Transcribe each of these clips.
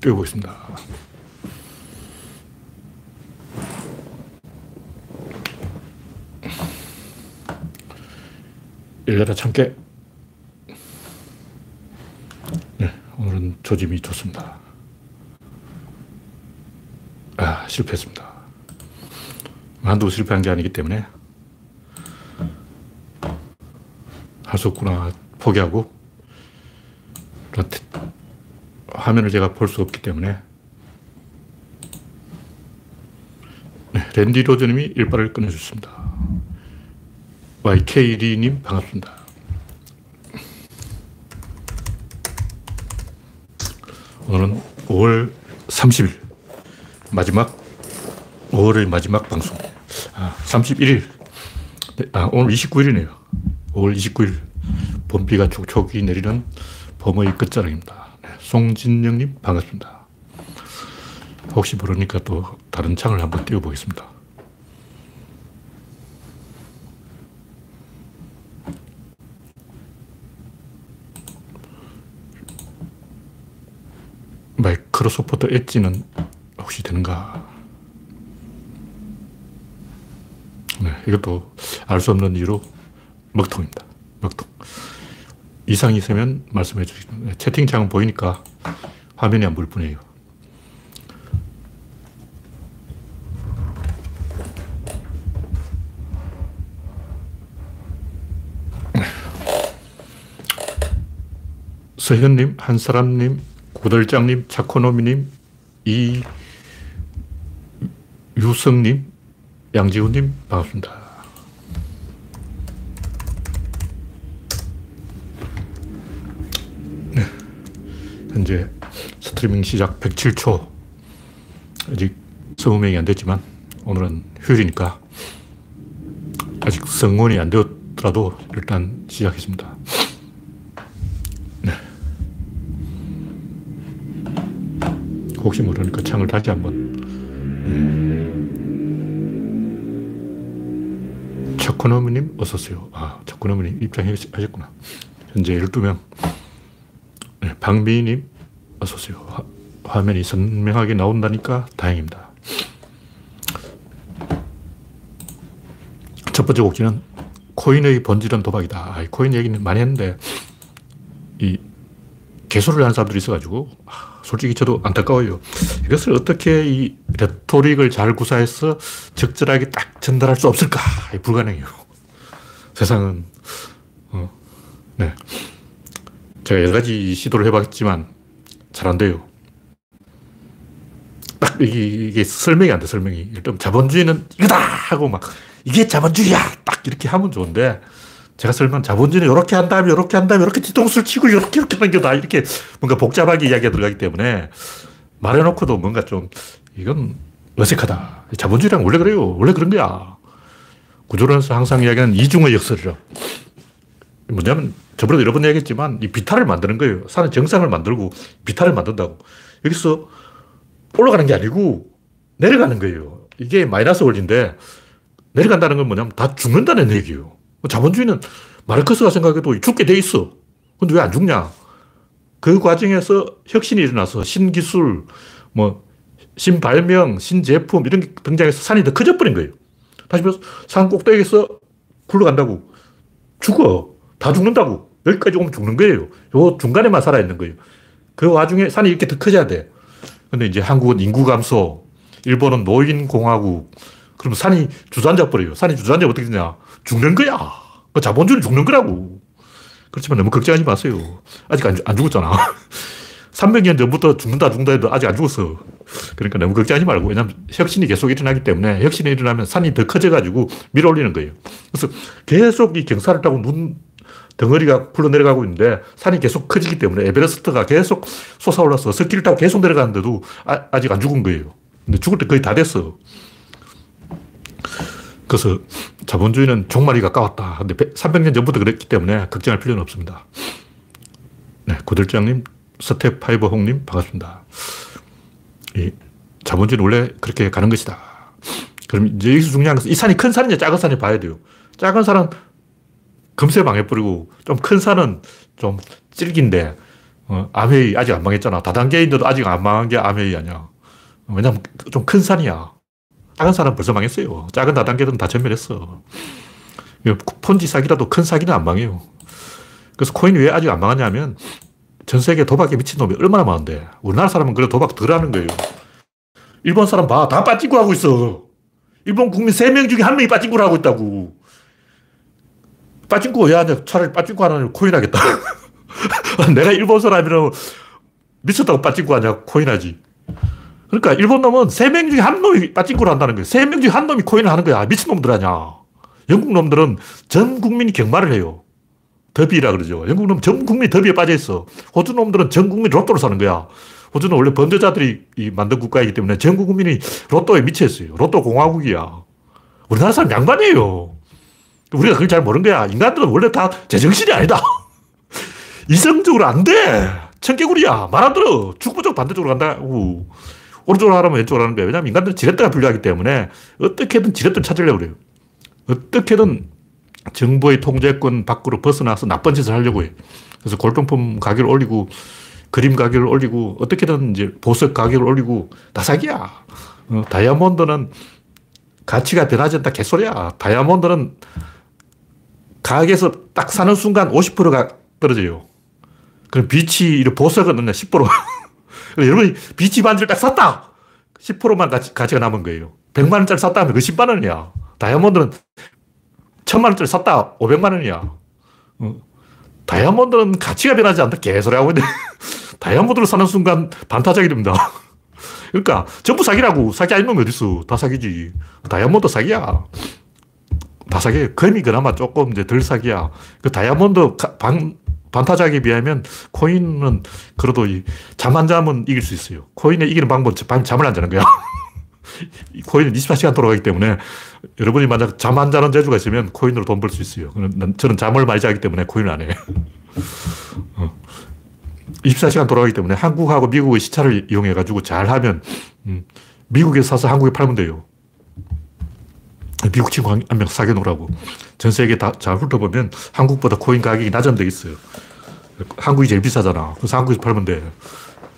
띄워보겠습니다. 열려라 참깨. 네, 오늘은 조짐이 좋습니다. 아, 실패했습니다. 한두 실패한 게 아니기 때문에 할 수 없구나 포기하고 화면을 제가 볼 수 없기 때문에 네, 랜디 로저님이 일발을 끊어주셨습니다. YK리님 반갑습니다. 오늘은 5월 30일 마지막 5월의 마지막 방송 아, 31일 아, 오늘 29일이네요. 5월 29일 봄비가 촉촉이 내리는 봄의 끝자락입니다. 네, 송진영님 반갑습니다. 혹시 모르니까 또 다른 창을 한번 띄워보겠습니다. 마이크로소프트 엣지는 혹시 되는가? 네, 이것도 알 수 없는 이유로 먹통입니다. 먹통. 이상이 있으면 말씀해 주시면 네, 채팅창은 보이니까 화면이 안 보일 뿐이에요. 서현님, 한사람님, 구들장님, 차코노미님, 이 유성님, 양지훈님, 반갑습니다. 네. 현재 스트리밍 시작 107초. 아직 성명이 안 됐지만, 오늘은 휴일이니까, 아직 성원이 안 되었더라도 일단 시작했습니다. 혹시 모르니까 창을 다시 한번. 음. 초코노무님, 어서오세요. 아, 초코노무님 입장하셨구나. 현재 12명. 네, 방미님, 어서오세요. 화, 면이 선명하게 나온다니까 다행입니다. 첫 번째 곡지는 코인의 본질은 도박이다. 아, 코인 얘기는 많이 했는데, 이 개소를 하는 사람들이 있어가지고, 아, 솔직히 저도 안타까워요. 이것을 어떻게 이 레토릭을 잘 구사해서 적절하게 딱 전달할 수 없을까? 불가능해요. 세상은, 어, 네. 제가 여러 가지 시도를 해봤지만 잘 안 돼요. 딱 이게, 설명이 안 돼, 설명이. 일단 자본주의는 이거다! 하고 막, 이게 자본주의야! 딱 이렇게 하면 좋은데, 제가 설명 자본주의는 이렇게 한 다음에 이렇게 한 다음에 이렇게 뒤통수를 치고 이렇게 이렇게 하는 게다 이렇게 뭔가 복잡하게 이야기가 들어가기 때문에 말해놓고도 뭔가 좀 이건 어색하다. 자본주의랑 원래 그래요. 원래 그런 거야. 구조론에서 항상 이야기하는 이중의 역설이라. 뭐냐면 저번에도 여러 번 얘기했지만 이 비탈을 만드는 거예요. 산의 정상을 만들고 비탈을 만든다고. 여기서 올라가는 게 아니고 내려가는 거예요. 이게 마이너스 원리인데 내려간다는 건 뭐냐면 다 죽는다는 얘기예요. 뭐 자본주의는 마르크스가 생각해도 죽게 돼 있어. 근데 왜 안 죽냐? 그 과정에서 혁신이 일어나서 신기술, 뭐, 신발명, 신제품 이런 게 등장해서 산이 더 커져 버린 거예요. 다시 말해서 산 꼭대기에서 굴러간다고. 죽어. 다 죽는다고. 여기까지 오면 죽는 거예요. 요 중간에만 살아있는 거예요. 그 와중에 산이 이렇게 더 커져야 돼. 근데 이제 한국은 인구 감소, 일본은 노인공화국, 그러면 산이 주저앉아 버려요. 산이 주저앉아 어떻게 되냐. 죽는 거야. 그 자본주의는 죽는 거라고. 그렇지만 너무 걱정하지 마세요. 아직 안, 안 죽었잖아. 300년 전부터 죽는다, 죽는다 해도 아직 안 죽었어. 그러니까 너무 걱정하지 말고. 왜냐면 혁신이 계속 일어나기 때문에 혁신이 일어나면 산이 더 커져가지고 밀어 올리는 거예요. 그래서 계속 이 경사를 타고 눈 덩어리가 풀러 내려가고 있는데 산이 계속 커지기 때문에 에베레스트가 계속 솟아올라서 스키를 타고 계속 내려가는데도 아, 아직 안 죽은 거예요. 근데 죽을 때 거의 다 됐어. 그래서 자본주의는 종말이 가까웠다. 근데 300년 전부터 그랬기 때문에 걱정할 필요는 없습니다. 네, 구들장님, 스텝 파이버 홍님, 반갑습니다. 이 자본주의는 원래 그렇게 가는 것이다. 그럼 이제 여기서 중요한 것은 이 산이 큰 산이냐 작은 산이 봐야 돼요. 작은 산은 금세 망해버리고 좀 큰 산은 좀 질긴데 어, 아메이 아직 안 망했잖아. 다단계인데도 아직 안 망한 게 아메이 아니야. 왜냐면 좀 큰 산이야. 작은 산은 벌써 망했어요. 작은 다단계들은 다 전멸했어. 폰지 사기라도 큰 사기는 안 망해요. 그래서 코인이 왜 아직 안 망하냐면 전 세계 도박에 미친 놈이 얼마나 많은데 우리나라 사람은 그래 도박 덜 하는 거예요. 일본 사람 봐. 다 빠진구 하고 있어. 일본 국민 3명 중에 1명이 빠진구를 하고 있다고. 빠진구 왜 하냐. 차라리 빠진구 하나 코인 하겠다. 내가 일본 사람이라면 미쳤다고 빠진구 하냐. 코인 하지. 그러니까 일본 놈은 3명 중에 한 놈이 빠진구를 한다는 거예요. 3명 중에 한 놈이 코인을 하는 거야. 미친놈들 아냐. 영국 놈들은 전 국민이 경마를 해요. 더비라 그러죠. 영국 놈은 전 국민이 더비에 빠져 있어. 호주 놈들은 전 국민이 로또를 사는 거야. 호주는 원래 범죄자들이 만든 국가이기 때문에 전 국민이 로또에 미쳐 있어요. 로또 공화국이야. 우리나라 사람 양반이에요. 우리가 그걸 잘 모르는 거야. 인간들은 원래 다 제정신이 아니다. 이성적으로 안 돼. 청개구리야. 말 안 들어. 축구적 반대쪽으로 간다. 우. 오른쪽으로 하라면 왼쪽으로 하는 거야. 왜냐면 인간들은 지렛대가 불리하기 때문에 어떻게든 지렛대를 찾으려고 그래요. 어떻게든 정부의 통제권 밖으로 벗어나서 나쁜 짓을 하려고 해. 그래서 골동품 가격을 올리고 그림 가격을 올리고 어떻게든 이제 보석 가격을 올리고 다 사기야. 어, 다이아몬드는 가치가 변하지 않다 개소리야. 다이아몬드는 가격에서 딱 사는 순간 50%가 떨어져요. 그럼 비치, 보석은 10%. 여러분이 비치 반지를 딱 샀다! 10%만 가치, 가치가 남은 거예요. 100만원짜리 샀다 하면 그 10만원이야. 다이아몬드는 1000만원짜리 샀다 500만원이야. 어. 다이아몬드는 가치가 변하지 않다. 개소리 하고 있는데. 다이아몬드를 사는 순간 반타작이 됩니다. 그러니까 전부 사기라고. 사기 놈이 어딨어. 다 사기지. 다이아몬드 사기야. 다 사기. 금이 그나마 조금 이제 덜 사기야. 그 다이아몬드 반, 반타작에 비하면 코인은 그래도 잠 안 자면 이길 수 있어요. 코인에 이기는 방법은 잠을 안 자는 거야. 코인은 24시간 돌아가기 때문에 여러분이 만약 잠 안 자는 재주가 있으면 코인으로 돈 벌 수 있어요. 저는 잠을 많이 자기 때문에 코인을 안 해요. 24시간 어. 돌아가기 때문에 한국하고 미국의 시차를 이용해가지고 잘 하면, 음, 미국에 사서 한국에 팔면 돼요. 미국 친구 한 명 사귀어 놓으라고. 전 세계 다 잘 훑어보면 한국보다 코인 가격이 낮은 데 있어요. 한국이 제일 비싸잖아. 그래서 한국에서 팔면 돼.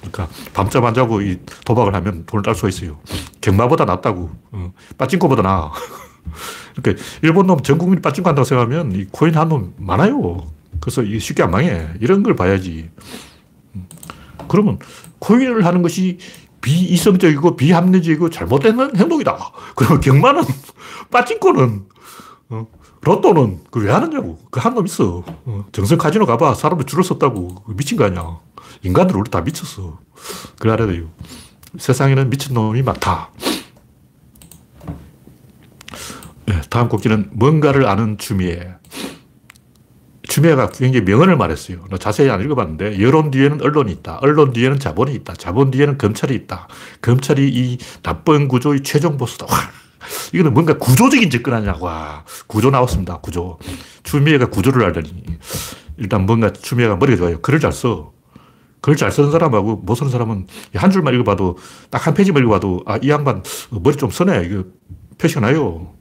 그러니까 밤잠 안 자고 이 도박을 하면 돈을 딸 수가 있어요. 경마보다 낫다고. 어, 빠진코보다 나아. 그러니까 일본 놈 전 국민이 빠진코 한다고 생각하면 이 코인 한 놈 많아요. 그래서 이 쉽게 안 망해. 이런 걸 봐야지. 음. 그러면 코인을 하는 것이 비이성적이고 비합리적이고 잘못된 행동이다. 그러면 경마는 빠진코는 어, 로또는 그 왜 하느냐고. 그 한 놈 있어. 어, 정성 카지노 가봐. 사람들 줄을 섰다고. 미친 거 아니야. 인간들 우리 다 미쳤어. 그래 알아야 돼요. 세상에는 미친 놈이 많다. 네, 다음 곡지는 뭔가를 아는 추미애. 추미애가 굉장히 명언을 말했어요. 자세히 안 읽어봤는데 여론 뒤에는 언론이 있다. 언론 뒤에는 자본이 있다. 자본 뒤에는 검찰이 있다. 검찰이 이 나쁜 구조의 최종 보스다. 와, 이거는 뭔가 구조적인 접근 아니냐고. 와, 구조 나왔습니다. 구조. 추미애가 구조를 알더니 일단 뭔가 추미애가 머리가 좋아요. 글을 잘 써. 글잘 쓰는 사람하고 못 쓰는 사람은 한 줄만 읽어봐도 딱 한 페이지만 읽어봐도 아, 이 양반 머리 좀 쓰네. 이거 표시가 나요.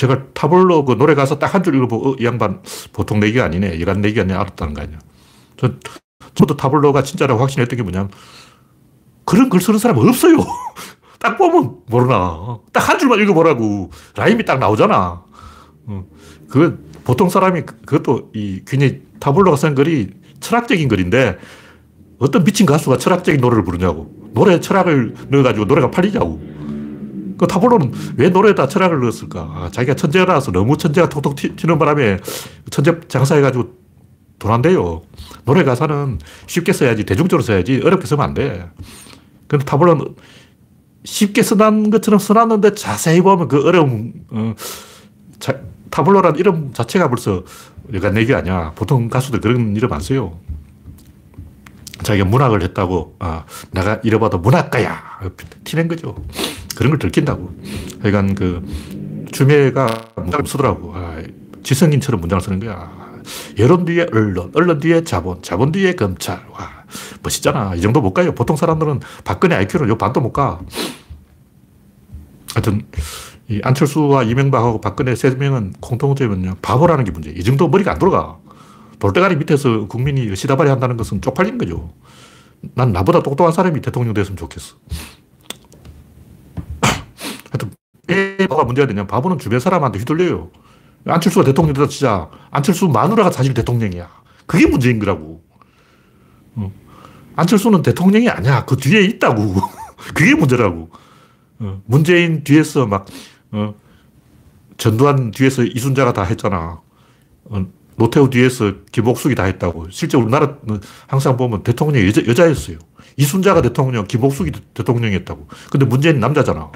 제가 타블로 그 노래 가서 딱 한 줄 읽어보고 어, 이 양반 보통 내기가 아니네. 이런 내기가 아니네. 알았다는 거 아니야. 저, 저도 타블로가 진짜라고 확신했던 게 뭐냐면 그런 글 쓰는 사람 없어요. 딱 보면 모르나. 딱 한 줄만 읽어보라고. 라임이 딱 나오잖아. 어. 그 보통 사람이 그것도 이 굉장히 타블로가 쓴 글이 철학적인 글인데 어떤 미친 가수가 철학적인 노래를 부르냐고. 노래 철학을 넣어가지고 노래가 팔리냐고. 그 타블로는 왜 노래에다 철학을 넣었을까? 아, 자기가 천재라서 너무 천재가 톡톡 튀는 바람에 천재 장사해가지고 돈 안 돼요. 노래 가사는 쉽게 써야지, 대중적으로 써야지, 어렵게 쓰면 안 돼. 근데 타블로는 쉽게 써난 것처럼 써놨는데 자세히 보면 그 어려움, 어, 자, 타블로란 이름 자체가 벌써 여간 얘기 아니야. 보통 가수들 그런 이름 안 써요. 자기가 문학을 했다고, 아, 내가 이래봐도 문학가야. 티낸 거죠. 그런 걸 들킨다고. 하여간 그, 주매가 문장을 쓰더라고. 아, 지성인처럼 문장을 쓰는 거야. 여론 뒤에 언론, 언론 뒤에 자본, 자본 뒤에 검찰. 와, 멋있잖아. 이 정도 못 가요. 보통 사람들은 박근혜 IQ는 요 반도 못 가. 하여튼, 이 안철수와 이명박하고 박근혜 세 명은 공통점은요, 바보라는 게 문제예요. 이 정도 머리가 안 돌아가. 돌대가리 밑에서 국민이 시다발이 한다는 것은 쪽팔린 거죠. 난 나보다 똑똑한 사람이 대통령 됐으면 좋겠어. 하여튼, 왜 뭐가 문제가 되냐. 바보는 주변 사람한테 휘둘려요. 안철수가 대통령 되다 치자. 안철수 마누라가 사실 대통령이야. 그게 문제인 거라고. 어. 안철수는 대통령이 아니야. 그 뒤에 있다고. 그게 문제라고. 어. 문재인 뒤에서 막, 어, 전두환 뒤에서 이순자가 다 했잖아. 어, 노태우 뒤에서 김옥숙이 다 했다고. 실제 우리나라 항상 보면 대통령이 여자, 여자였어요. 이순자가 대통령, 김옥숙이 대통령이었다고. 근데 문재인 남자잖아.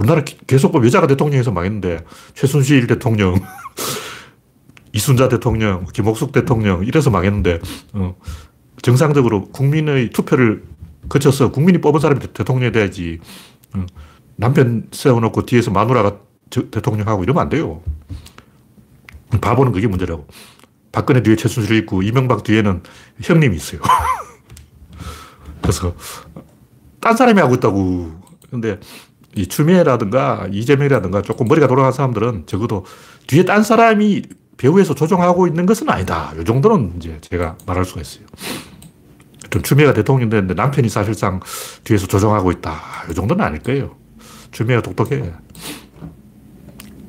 어, 우리나라 계속 여자가 대통령에서 망했는데 최순실 대통령, 이순자 대통령, 김옥숙 대통령 이래서 망했는데 어, 정상적으로 국민의 투표를 거쳐서 국민이 뽑은 사람이 대통령이 돼야지 어, 남편 세워놓고 뒤에서 마누라가 대통령하고 이러면 안 돼요. 바보는 그게 문제라고. 박근혜 뒤에 최순실이 있고 이명박 뒤에는 형님이 있어요. 그래서 딴 사람이 하고 있다고. 근데 이 추미애라든가 이재명이라든가 조금 머리가 돌아간 사람들은 적어도 뒤에 딴 사람이 배후에서 조종하고 있는 것은 아니다. 이 정도는 이제 제가 말할 수가 있어요. 좀 추미애가 대통령 됐는데 남편이 사실상 뒤에서 조종하고 있다. 이 정도는 아닐 거예요. 추미애가 똑똑해.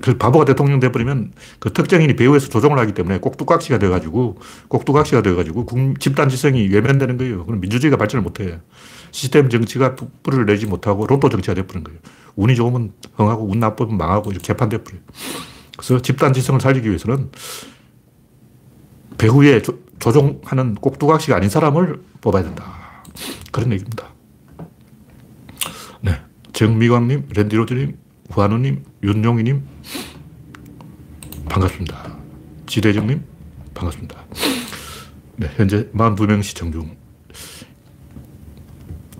그 바보가 대통령 돼버리면 그 특정인이 배후에서 조종을 하기 때문에 꼭두각시가 돼가지고 꼭두각시가 돼가지고 집단 지성이 외면되는 거예요. 그럼 민주주의가 발전을 못해. 시스템 정치가 뿌리를 내지 못하고 로또 정치가 돼버린 거예요. 운이 좋으면 흥하고 운 나쁘면 망하고 이렇게 개판돼버려요. 그래서 집단 지성을 살리기 위해서는 배후에 조, 조종하는 꼭두각시가 아닌 사람을 뽑아야 된다. 그런 얘기입니다. 네. 정미광님, 랜디로즈님, 후한우님, 윤용희님, 반갑습니다. 지대정님, 반갑습니다. 네, 현재 42명 시청 중.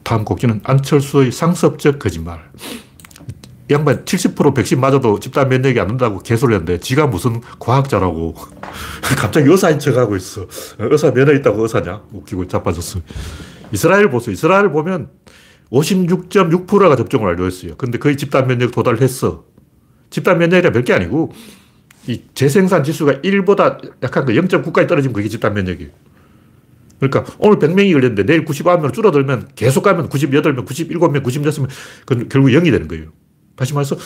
다음 곡기는 안철수의 상습적 거짓말. 이 양반 70% 백신 맞아도 집단 면역이 안 된다고 개소리 하는데 지가 무슨 과학자라고 갑자기 의사인 척 하고 있어. 의사 면허 있다고 의사냐? 웃기고 자빠졌어. 이스라엘 보세요. 이스라엘 보면 56.6%가 접종을 완료했어요. 근데 거의 집단 면역 도달했어. 집단 면역이라 별게 아니고 이 재생산 지수가 1보다 약한 거 0.9까지 떨어지면 그게 집단 면역이에요. 그러니까 오늘 100명이 걸렸는데 내일 99명으로 줄어들면 계속 가면 98명, 97명, 96명, 그 결국 0이 되는 거예요. 다시 말해서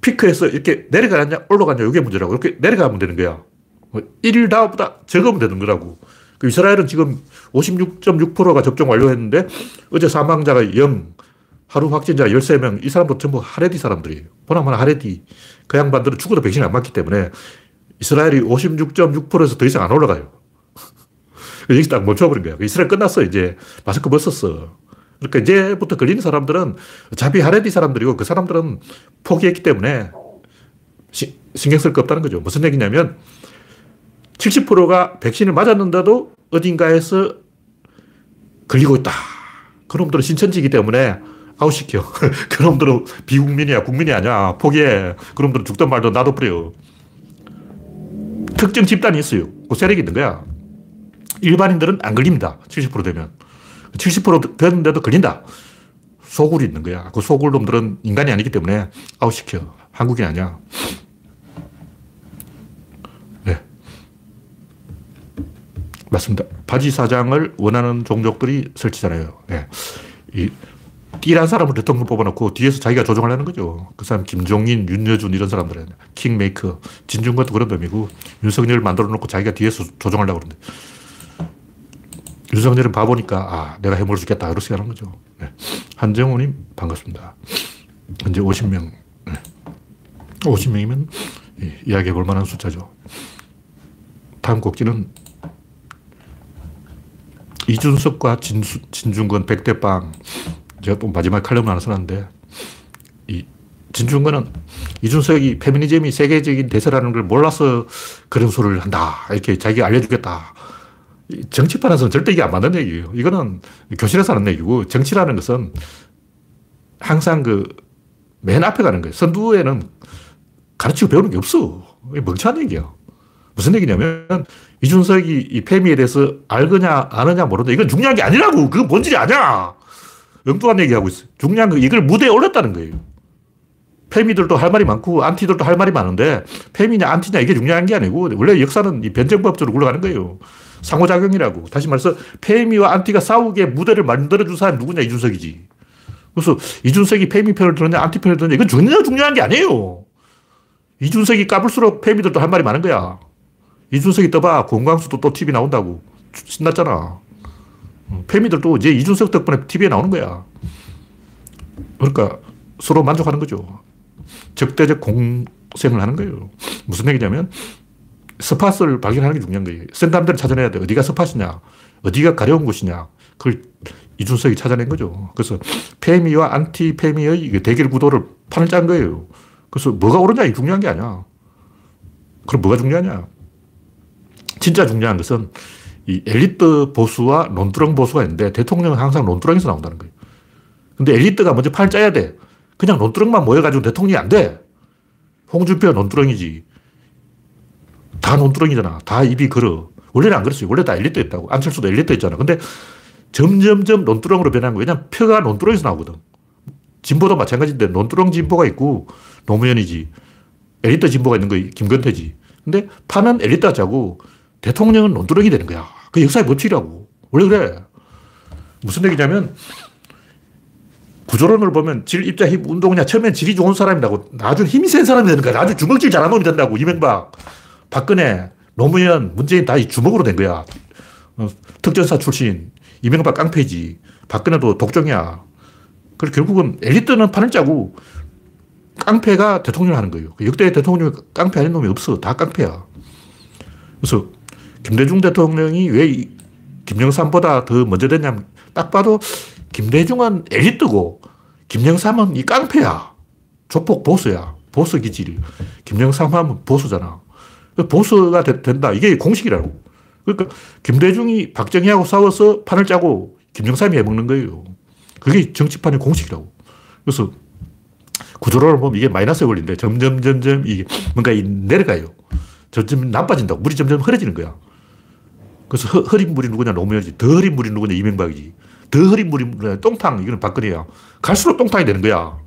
피크에서 이렇게 내려가냐 올라가냐 이게 문제라고. 이렇게 내려가면 되는 거야. 1일 뭐 다보다 적으면 되는 거라고. 그 이스라엘은 지금 56.6%가 접종 완료했는데 어제 사망자가 0, 하루 확진자 13명, 이 사람도 전부 하레디 사람들이에요. 보나마나 하레디. 그 양반들은 죽어도 백신을 안 맞기 때문에 이스라엘이 56.6%에서 더 이상 안 올라가요. 여기서 딱 멈춰버린 거야. 이스라엘 끝났어, 이제. 마스크 벗었어. 그러니까 이제부터 걸리는 사람들은 어차피 하레디 사람들이고 그 사람들은 포기했기 때문에 시, 신경 쓸 거 없다는 거죠. 무슨 얘기냐면 70%가 백신을 맞았는데도 어딘가에서 걸리고 있다. 그놈들은 신천지이기 때문에 아웃시켜. 그놈들은 비국민이야. 국민이 아니야. 포기해. 그놈들은 죽든 말든 놔둬버려. 특정 집단이 있어요. 그 세력이 있는 거야. 일반인들은 안 걸립니다. 70% 되면. 70% 됐는데도 걸린다. 소굴이 있는 거야. 그 소굴 놈들은 인간이 아니기 때문에 아웃시켜. 한국인 아니야. 맞습니다. 바지 사장을 원하는 종족들이 설치잖아요. 네. 이 띠란 사람을 대통령 뽑아놓고 뒤에서 자기가 조종하려는 거죠. 그 사람 김종인, 윤여준 이런 사람들은 킹메이커, 진중권도 그런 놈이고 윤석열 만들어 놓고 자기가 뒤에서 조종하려고 그러는데 윤석열은 바보니까 아 내가 해물 죽겠다 이렇게 하는 거죠. 네. 한정우님 반갑습니다. 현재 50명. 네. 50명이면 예, 이야기해 볼 만한 숫자죠. 다음 곡지는 이준석과 진수, 진중권 백대빵 제가 또 마지막 칼럼을 하나 써놨는데, 이 진중권은 이준석이 페미니즘이 세계적인 대세라는 걸 몰라서 그런 소리를 한다. 이렇게 자기가 알려주겠다. 정치판에서는 절대 이게 안 맞는 얘기예요. 이거는 교실에서 하는 얘기고, 정치라는 것은 항상 그 맨 앞에 가는 거예요. 선두에는 가르치고 배우는 게 없어. 멍청한 얘기야. 무슨 얘기냐면, 이준석이 이 페미에 대해서 알거냐, 아느냐, 모르냐. 이건 중요한 게 아니라고. 그건 뭔지 아냐. 엉뚱한 얘기하고 있어요. 중요한 건 이걸 무대에 올렸다는 거예요. 페미들도 할 말이 많고 안티들도 할 말이 많은데 페미냐 안티냐 이게 중요한 게 아니고 원래 역사는 이 변증법적으로 굴러가는 거예요. 상호작용이라고. 다시 말해서 페미와 안티가 싸우게 무대를 만들어준 사람이 누구냐 이준석이지. 그래서 이준석이 페미 편을 들었냐 안티 편을 들었냐 이건 전혀 중요한 게 아니에요. 이준석이 까불수록 페미들도 할 말이 많은 거야. 이준석이 떠봐 공광수도 또 TV 나온다고 신났잖아. 페미들도 이제 이준석 덕분에 TV에 나오는 거야. 그러니까 서로 만족하는 거죠. 적대적 공생을 하는 거예요. 무슨 얘기냐면 spot을 발견하는 게 중요한 거예요. 센담들을 찾아내야 돼. 어디가 spot이냐, 어디가 가려운 곳이냐. 그걸 이준석이 찾아낸 거죠. 그래서 페미와 안티 페미의 대결 구도를 판을 짠 거예요. 그래서 뭐가 옳으냐 이 중요한 게 아니야. 그럼 뭐가 중요하냐? 진짜 중요한 것은 이 엘리트 보수와 논두렁 보수가 있는데 대통령은 항상 논두렁에서 나온다는 거예요. 근데 엘리트가 먼저 판을 짜야 돼. 그냥 논두렁만 모여가지고 대통령이 안 돼. 홍준표가 논두렁이지. 다 논두렁이잖아. 다 입이 걸어. 원래는 안 그랬어요. 원래 다 엘리트였다고. 안철수도 엘리트였잖아. 근데 점점점 논두렁으로 변한 거예요. 왜냐면 표가 논두렁에서 나오거든. 진보도 마찬가지인데 논두렁 진보가 있고 노무현이지. 엘리트 진보가 있는 거예요. 김건태지. 근데 판은 엘리트가 짜고 대통령은 논두렁이 되는 거야. 그 역사의 법칙이라고. 원래 그래. 무슨 얘기냐면 구조론을 보면 질, 입자, 힘, 운동이냐 처음엔 질이 좋은 사람이라고 나중에 힘이 센 사람이 되는 거야. 나중에 주먹질 잘하는 놈이 된다고. 이명박, 박근혜, 노무현, 문재인 다 이 주먹으로 된 거야. 어, 특전사 출신. 이명박 깡패지. 박근혜도 독종이야. 그리고 결국은 엘리트는 판을 짜고 깡패가 대통령을 하는 거예요. 그 역대 대통령 깡패 아닌 놈이 없어. 다 깡패야. 그래서 김대중 대통령이 왜 김영삼보다 더 먼저 됐냐면 딱 봐도 김대중은 엘리트고 김영삼은 이 깡패야. 조폭 보수야. 보수 기질이. 김영삼 하면 보수잖아. 보수가 되, 된다. 이게 공식이라고. 그러니까 김대중이 박정희하고 싸워서 판을 짜고 김영삼이 해먹는 거예요. 그게 정치판의 공식이라고. 그래서 구조론을 보면 이게 마이너스에 걸린데 점점, 점점 이게 뭔가 내려가요. 점점 나빠진다고. 물이 점점 흐려지는 거야. 그래서 허, 흐린 물이 누구냐 노무현이지. 더 흐린 물이 누구냐 이명박이지. 더 흐린 물이 누구냐 똥탕 이거는 박근혜야. 갈수록 똥탕이 되는 거야.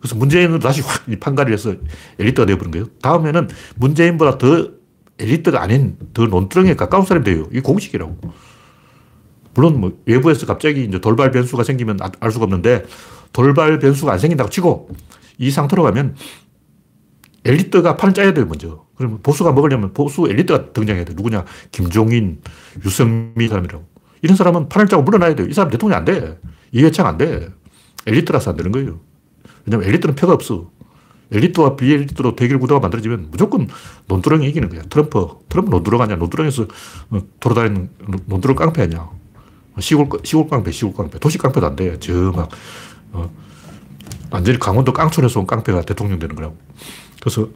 그래서 문재인은 다시 확 판가를 해서 엘리트가 되어버린 거예요. 다음에는 문재인보다 더 엘리트가 아닌 더 논두렁에 가까운 사람이 돼요. 이게 공식이라고. 물론 뭐 외부에서 갑자기 이제 돌발 변수가 생기면 알 수가 없는데 돌발 변수가 안 생긴다고 치고 이 상태로 가면 엘리트가 판을 짜야 돼요, 먼저. 그러면 보수가 먹으려면 보수 엘리트가 등장해야 돼. 누구냐? 김종인, 유승민 사람이라고. 이런 사람은 판을 짜고 물러나야 돼요. 이 사람 대통령 안 돼. 이회창 안 돼. 엘리트라서 안 되는 거예요. 왜냐면 엘리트는 표가 없어. 엘리트와 비엘리트로 대결 구도가 만들어지면 무조건 논두렁이 이기는 거야. 트럼프. 트럼프 논두렁 아니야. 논두렁에서 돌아다니는 논두렁 깡패 아니야. 시골, 시골 깡패, 시골 깡패. 도시 깡패도 안 돼. 저 막, 어, 완전히 강원도 깡촌에서 온 깡패가 대통령 되는 거라고. 그래서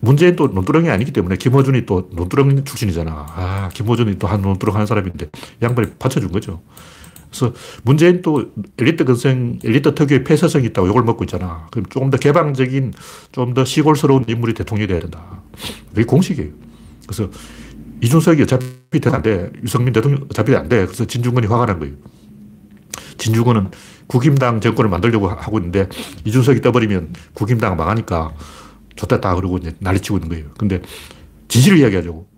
문재인도 논두렁이 아니기 때문에 김어준이 또 논두렁 출신이잖아. 아, 김어준이 또 한 논두렁 하는 사람인데 양반이 받쳐준 거죠. 그래서 문재인 또 엘리트 근성, 엘리트 특유의 폐쇄성이 있다고 욕을 먹고 있잖아. 그럼 조금 더 개방적인, 좀 더 시골스러운 인물이 대통령이 돼야 된다. 그게 공식이에요. 그래서 이준석이 어차피 안 돼. 유승민 대통령 어차피 안 돼. 그래서 진중권이 화가 난 거예요. 진중권은 국힘당 정권을 만들려고 하고 있는데 이준석이 떠버리면 국힘당 망하니까 좋겠다 그러고 이제 난리치고 있는 거예요. 근데 진실을 이야기하자고.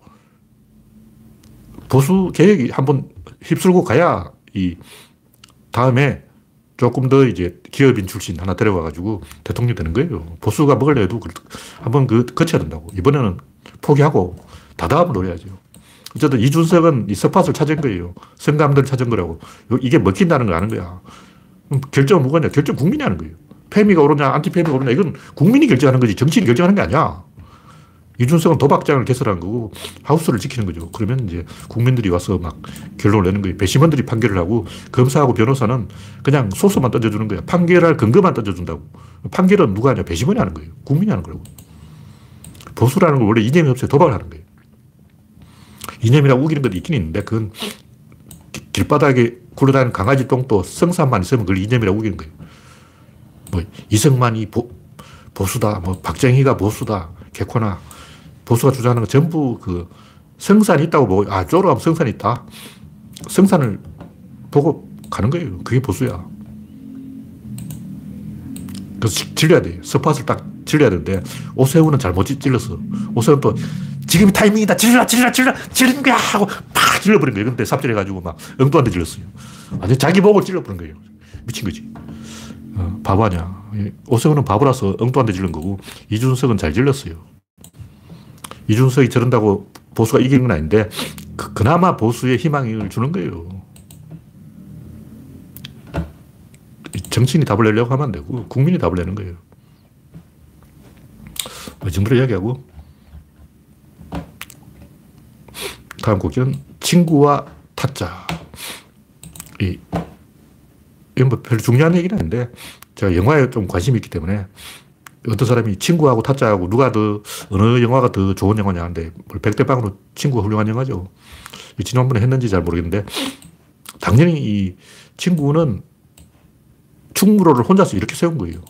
보수 개혁이 한번 휩쓸고 가야 이 다음에 조금 더 이제 기업인 출신 하나 데려와가지고 대통령 되는 거예요. 보수가 먹으려 해도 한번 그 거쳐야 된다고. 이번에는 포기하고 다다음을 노려야죠. 어쨌든 이준석은 이 스팟을 찾은 거예요. 성감들 찾은 거라고. 이게 먹힌다는 걸 아는 거야. 결정은 누가 냐 결정 국민이 하는 거예요. 페미가 오르냐, 안티페미가 오르냐, 이건 국민이 결정하는 거지. 정치인이 결정하는 게 아니야. 이준석은 도박장을 개설한 거고, 하우스를 지키는 거죠. 그러면 이제 국민들이 와서 막 결론을 내는 거예요. 배심원들이 판결을 하고, 검사하고 변호사는 그냥 소스만 던져주는 거야. 판결할 근거만 던져준다고. 판결은 누가 하냐? 배심원이 하는 거예요. 국민이 하는 거라고. 보수라는 건 원래 이념이 없어요. 도박을 하는 거예요. 이념이라고 우기는 것도 있긴 있는데, 그건 길바닥에 굴러다니는 강아지 똥도 성산만 있으면 그걸 이념이라고 우기는 거예요. 뭐, 이승만이 보, 보수다, 뭐, 박정희가 보수다, 개코나, 보수가 주장하는 거 전부 그 성산이 있다고 보고, 아, 쪼로 하면 성산이 있다. 성산을 보고 가는 거예요. 그게 보수야. 그래서 질려야 돼. 스팟을 딱 질러야 되는데 오세훈은 잘못 찔렀어. 오세훈 또 지금이 타이밍이다. 질러, 질러, 질러, 질르는 거야! 하고 팍 질러버린 거예요. 근데 삽질해가지고 막 엉뚱한 데 질렀어요. 아니, 자기 목을 찔러버린 거예요. 미친 거지. 어, 바보 아니야. 오세훈은 바보라서 엉뚱한 데 질른 거고, 이준석은 잘 질렀어요. 이준석이 저런다고 보수가 이기는 건 아닌데, 그, 나마 보수의 희망을 주는 거예요. 정치인이 답을 내려고 하면 안 되고, 국민이 답을 내는 거예요. 이 정도로 이야기하고, 다음 곡기는 친구와 타짜. 이, 이건 뭐 별로 중요한 얘기는 아닌데, 제가 영화에 좀 관심이 있기 때문에, 어떤 사람이 친구하고 타짜하고 누가 더, 어느 영화가 더 좋은 영화냐 하는데, 백대빵으로 친구가 훌륭한 영화죠. 지난번에 했는지 잘 모르겠는데, 당연히 이 친구는 충무로를 혼자서 이렇게 세운 거예요.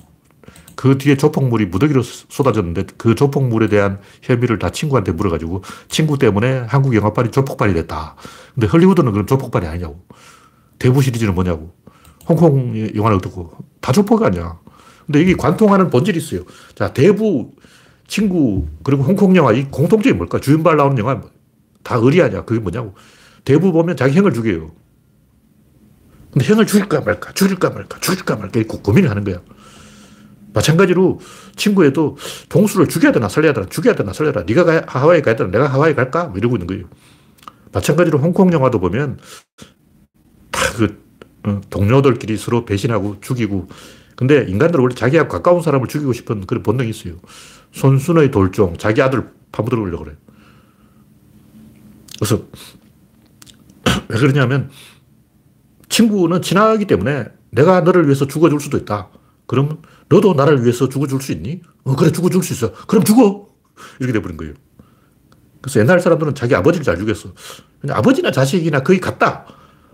그 뒤에 조폭물이 무더기로 쏟아졌는데 그 조폭물에 대한 혐의를 다 친구한테 물어가지고 친구 때문에 한국 영화판이 조폭판이 됐다. 근데 헐리우드는 그럼 조폭판이 아니냐고. 대부 시리즈는 뭐냐고. 홍콩 영화는 어떻고. 다 조폭이 아니야. 근데 이게 관통하는 본질이 있어요. 자, 대부, 친구, 그리고 홍콩 영화 이 공통점이 뭘까? 주연발 나오는 영화 다 의리 아니야. 그게 뭐냐고. 대부 보면 자기 형을 죽여요. 근데 형을 죽일까 말까, 죽일까 말까, 죽일까 말까 고민을 하는 거야. 마찬가지로 친구에도 동수를 죽여야 되나 살려야 되나 죽여야 되나 살려야 되나 네가 하와이 가야 되나 내가 하와이 갈까 뭐 이러고 있는 거예요. 마찬가지로 홍콩 영화도 보면 다그 어, 동료들끼리 서로 배신하고 죽이고 근데 인간들은 원래 자기하고 가까운 사람을 죽이고 싶은 그런 본능이 있어요. 손순의 돌종 자기 아들 파묻으려고 그래요. 그래서 왜 그러냐면 친구는 친하기 때문에 내가 너를 위해서 죽어줄 수도 있다. 그러면 너도 나를 위해서 죽어줄 수 있니? 어, 그래, 죽어줄 수 있어. 그럼 죽어! 이렇게 돼버린 거예요. 그래서 옛날 사람들은 자기 아버지를 잘 죽였어. 아버지나 자식이나 거의 같다.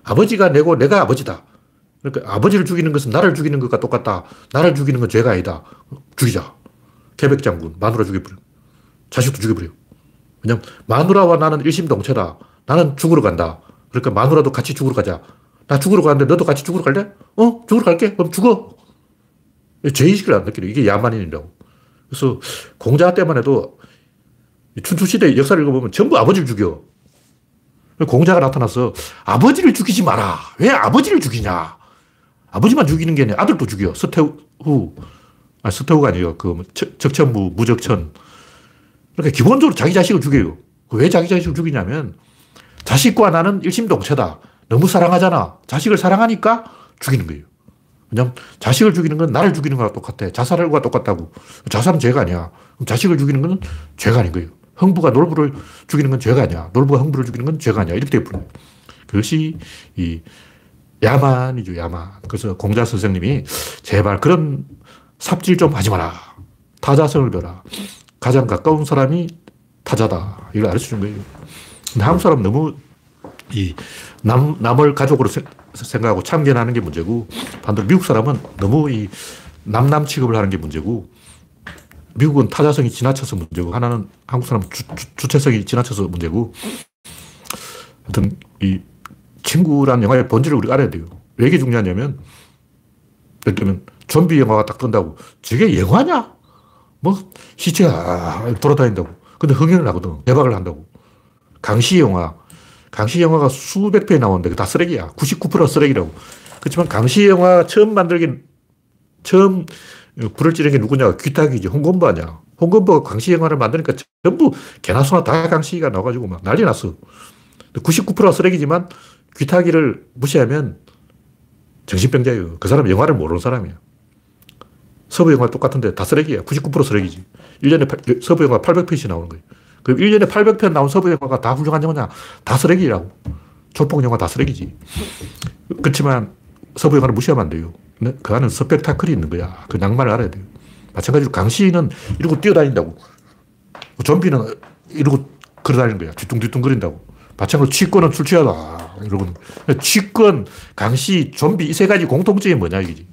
아버지가 내고 내가 아버지다. 그러니까 아버지를 죽이는 것은 나를 죽이는 것과 똑같다. 나를 죽이는 건 죄가 아니다. 죽이자. 개백 장군, 마누라 죽여버려. 자식도 죽여버려. 왜냐면 마누라와 나는 일심동체다. 나는 죽으러 간다. 그러니까 마누라도 같이 죽으러 가자. 나 죽으러 가는데 너도 같이 죽으러 갈래? 어? 죽으러 갈게. 그럼 죽어. 죄의식을 안 느끼는 이게 야만인이라고. 그래서 공자 때만 해도 춘추시대 역사를 읽어보면 전부 아버지를 죽여. 공자가 나타나서 아버지를 죽이지 마라. 왜 아버지를 죽이냐. 아버지만 죽이는 게 아니라 아들도 죽여. 서태후. 아, 서태후가 아니에요. 그뭐 적천무, 무적천. 그러니까 기본적으로 자기 자식을 죽여요. 왜 자기 자식을 죽이냐면 자식과 나는 일심동체다. 너무 사랑하잖아. 자식을 사랑하니까 죽이는 거예요. 왜냐면 자식을 죽이는 건 나를 죽이는 거랑 똑같아. 자살과 똑같다고. 자살은 죄가 아니야. 그럼 자식을 죽이는 건 죄가 아닌 거예요. 흥부가 놀부를 죽이는 건 죄가 아니야. 놀부가 흥부를 죽이는 건 죄가 아니야. 이렇게 되어버려 그것이 이 야만이죠, 야만. 그래서 공자 선생님이 제발 그런 삽질 좀 하지 마라. 타자성을 배라. 가장 가까운 사람이 타자다. 이걸 알려 주는 거예요. 근데 한국 사람 너무 이 남, 남을 가족으로 생각하고 참견하는 게 문제고 반대로 미국 사람은 너무 이 남남 취급을 하는 게 문제고 미국은 타자성이 지나쳐서 문제고 하나는 한국 사람은 주, 주 체성이 지나쳐서 문제고 하여튼 이 친구라는 영화의 본질을 우리가 알아야 돼요. 왜 이게 중요하냐면 예를 들면 좀비 영화가 딱 뜬다고 저게 영화냐? 뭐 시체가 돌아다닌다고. 근데 흥행을 하거든. 대박을 한다고. 강시 영화 강시 영화가 수백 편 나오는데 다 쓰레기야. 99% 쓰레기라고. 그렇지만 강시 영화 처음 만들긴, 처음 불을 찌른 게 누구냐? 귀탁이지. 홍건보 아니야. 홍건보가 강시 영화를 만드니까 전부 개나 소나 다 강시가 나와가지고 막 난리 났어. 99% 쓰레기지만 귀타기를 무시하면 정신병자예요. 그 사람은 영화를 모르는 사람이야. 서부 영화 똑같은데 다 쓰레기야. 99% 쓰레기지. 1년에 서부 영화 800편씩 나오는 거예요. 그럼 1년에 800편 나온 서부 영화가 다 훌륭한 영화냐? 다 쓰레기라고. 조폭 영화 다 쓰레기지. 그렇지만 서부 영화를 무시하면 안 돼요. 그 안에 스펙타클이 있는 거야. 그 낭만을 알아야 돼요. 마찬가지로 강시는 이러고 뛰어다닌다고. 좀비는 이러고 걸어다니는 거야. 뒤뚱뒤뚱 거린다고. 마찬가지로 취권은 술 취하다. 이러고. 취권, 강시, 좀비 이 세 가지 공통점이 뭐냐 이게.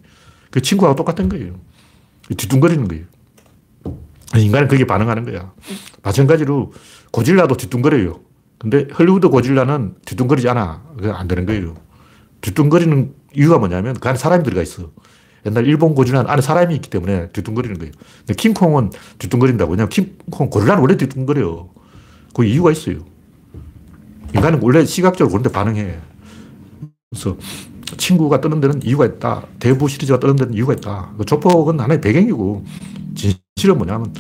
그 친구하고 똑같은 거예요. 뒤뚱거리는 거예요. 인간은 거기에 반응하는 거야. 마찬가지로 고질라도 뒤뚱거려요. 근데 헐리우드 고질라는 뒤뚱거리지 않아. 안 되는 거예요. 뒤뚱거리는 이유가 뭐냐면 그 안에 사람이 들어가 있어. 옛날 일본 고지는 안에 사람이 있기 때문에 뒤뚱거리는 거예요. 근데 킹콩은 뒤뚱거린다고. 왜냐면 킹콩, 고릴라는 원래 뒤뚱거려요. 그 이유가 있어요. 인간은 원래 시각적으로 그런데 반응해. 그래서 친구가 뜨는 데는 이유가 있다. 대부 시리즈가 뜨는 데는 이유가 있다. 그 조폭은 하나의 배경이고 진실은 뭐냐면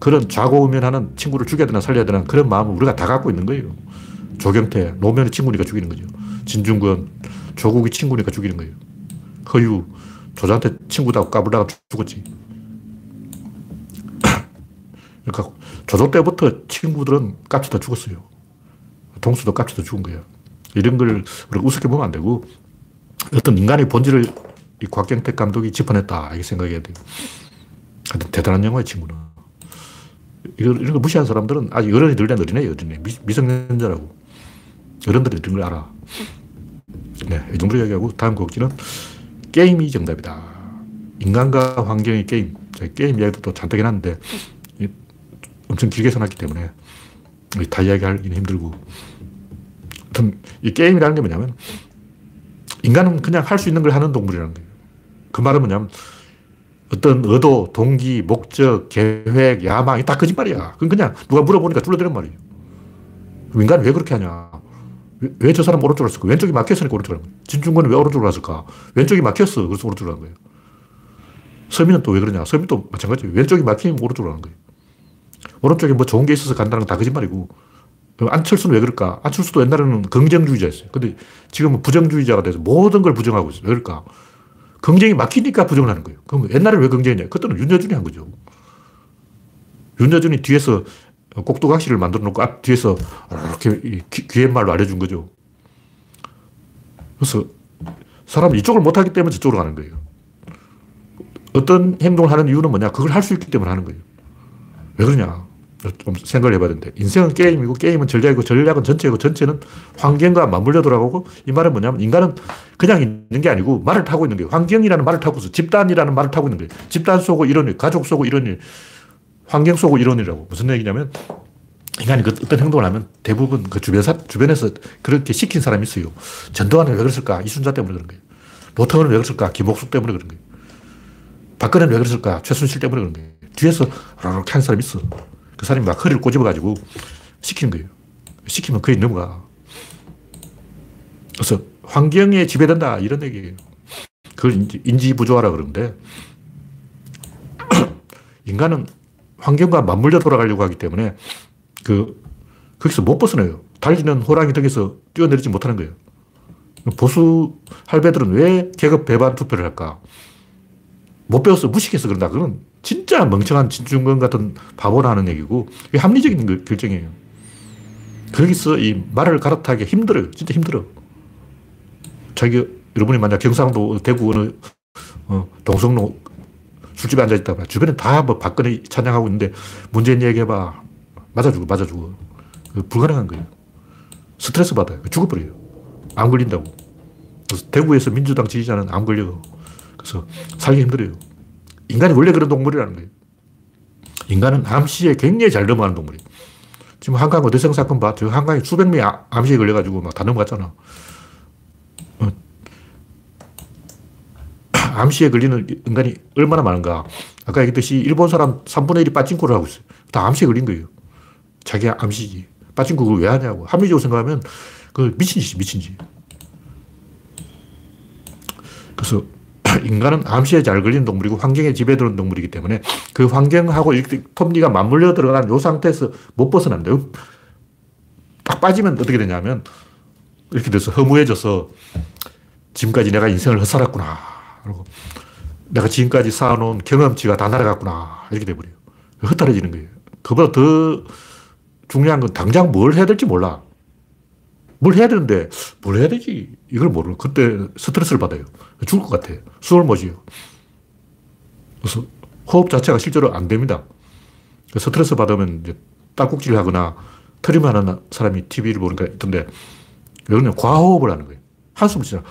그런 좌고우면하는 친구를 죽여야 되나 살려야 되나 그런 마음을 우리가 다 갖고 있는 거예요. 조경태, 노면의 친구니까 죽이는 거죠. 진중권, 조국이 친구니까 죽이는 거예요. 허유, 조장태 친구다 까불다가 죽었지. 그러니까 조조 때부터 친구들은 깝치다 죽었어요. 동수도 깝치다 죽은 거예요. 이런 걸 우습게 보면 안 되고 어떤 인간의 본질을 이 곽경택 감독이 짚어냈다 이렇게 생각해야 돼요. 대단한 영화의 친구는. 이런, 이런 거 무시하는 사람들은 아직 어른이 들된 어린애 어린애. 미, 성년자라고 어른들이 이런 걸 알아. 네, 이 정도로 이야기하고 다음 곡지는 게임이 정답이다. 인간과 환경의 게임. 게임 이야기도 또 잔뜩 해놨는데 엄청 길게 써놨기 때문에 다 이야기하기는 힘들고. 하여튼 이 게임이라는 게 뭐냐면 인간은 그냥 할 수 있는 걸 하는 동물이라는 거예요. 그 말은 뭐냐면 어떤 의도, 동기, 목적, 계획, 야망이 다 거짓말이야. 그건 그냥 누가 물어보니까 둘러대는 말이에요. 인간은 왜 그렇게 하냐? 왜 저 사람 오른쪽으로 갔을까? 왼쪽이 막혔으니까 오른쪽으로 간 거예요. 진중권은 왜 오른쪽으로 갔을까? 왼쪽이 막혔어. 그래서 오른쪽으로 간 거예요. 서민은 또 왜 그러냐? 서민도 마찬가지예요. 왼쪽이 막히면 오른쪽으로 가는 거예요. 오른쪽에 뭐 좋은 게 있어서 간다는 건 다 거짓말이고. 안철수는 왜 그럴까? 안철수도 옛날에는 긍정주의자였어요. 근데 지금은 부정주의자가 돼서 모든 걸 부정하고 있어요. 왜 그럴까? 경쟁이 막히니까 부정을 하는 거예요. 그럼 옛날에 왜 경쟁했냐? 그때는 윤여준이 한 거죠. 윤여준이 뒤에서 꼭두각시를 만들어 놓고 앞 뒤에서 이렇게 귀의 말로 알려준 거죠. 그래서 사람은 이쪽을 못하기 때문에 저쪽으로 가는 거예요. 어떤 행동을 하는 이유는 뭐냐? 그걸 할 수 있기 때문에 하는 거예요. 왜 그러냐? 좀 생각을 해봐야 되는데 인생은 게임이고 게임은 전략이고 전략은 전체이고 전체는 환경과 맞물려 돌아가고 이 말은 뭐냐면 인간은 그냥 있는 게 아니고 말을 타고 있는 거예요. 환경이라는 말을 타고서 집단이라는 말을 타고 있는 거예요. 집단 속고 이런 일, 가족 속고 이런 일, 환경 속고 이런 일이라고. 무슨 얘기냐면 인간이 그 어떤 행동을 하면 대부분 그 주변 사, 주변에서 그렇게 시킨 사람이 있어요. 전두환은 왜 그랬을까? 이순자 때문에 그런 거예요. 노태우는 왜 그랬을까? 김옥수 때문에 그런 거예요. 박근혜는 왜 그랬을까? 최순실 때문에 그런 거예요. 뒤에서 이렇게 한 사람이 있어. 그 사람이 막 허리를 꼬집어가지고 시키는 거예요. 시키면 거의 넘어가. 그래서 환경에 지배된다 이런 얘기예요. 그걸 인지, 부조화라 그러는데 인간은 환경과 맞물려 돌아가려고 하기 때문에 그 거기서 못 벗어나요. 달리는 호랑이 등에서 뛰어내리지 못하는 거예요. 보수 할배들은 왜 계급 배반 투표를 할까? 못 배워서 무식해서 그런다. 그건 진짜 멍청한 진중권 같은 바보라는 얘기고, 이게 합리적인 결정이에요. 거기서 이 말을 갈아타기 힘들어요. 진짜 힘들어. 자기, 여러분이 만약 경상도, 대구 어느, 어, 동성로 술집에 앉아있다 봐. 주변에 다 뭐 박근혜 찬양하고 있는데 문재인 얘기해봐. 맞아 죽어, 맞아 죽어. 불가능한 거예요. 스트레스 받아요. 죽어버려요. 암 걸린다고. 대구에서 민주당 지지자는 암 걸려. 그래서 살기 힘들어요. 인간이 원래 그런 동물이라는 거예요. 인간은 암시에 굉장히 잘 넘어가는 동물이에요. 지금 한강 어대성 사건 봐. 저 한강에 수백 명이 아, 암시에 걸려가지고 막 다 넘어갔잖아. 어. 암시에 걸리는 인간이 얼마나 많은가. 아까 얘기했듯이 일본 사람 3분의 1이 빠진코를 하고 있어요. 다 암시에 걸린 거예요. 자기 암시지. 빠진코 그걸 왜 하냐고. 합리적으로 생각하면 그 미친 짓이 미친 짓. 그래서 인간은 암시에 잘 걸리는 동물이고 환경에 지배되는 동물이기 때문에 그 환경하고 톱니가 맞물려 들어간 이 상태에서 못 벗어난대요. 딱 빠지면 어떻게 되냐면 이렇게 돼서 허무해져서 지금까지 내가 인생을 헛살았구나. 그리고 내가 지금까지 쌓아놓은 경험치가 다 날아갔구나. 이렇게 돼버려요. 흩어져지는 거예요. 그보다 더 중요한 건 당장 뭘 해야 될지 몰라. 뭘 해야 되는데 뭘 해야 되지? 이걸 모르는 그때 스트레스를 받아요. 죽을 것 같아. 숨을 못 쉬어. 그래서 호흡 자체가 실제로 안 됩니다. 스트레스 받으면 이제 딸꾹질을 하거나 트림 하는 사람이 TV를 보니까 있던데 왜그러 과호흡을 하는 거예요. 한숨을 쉬잖아.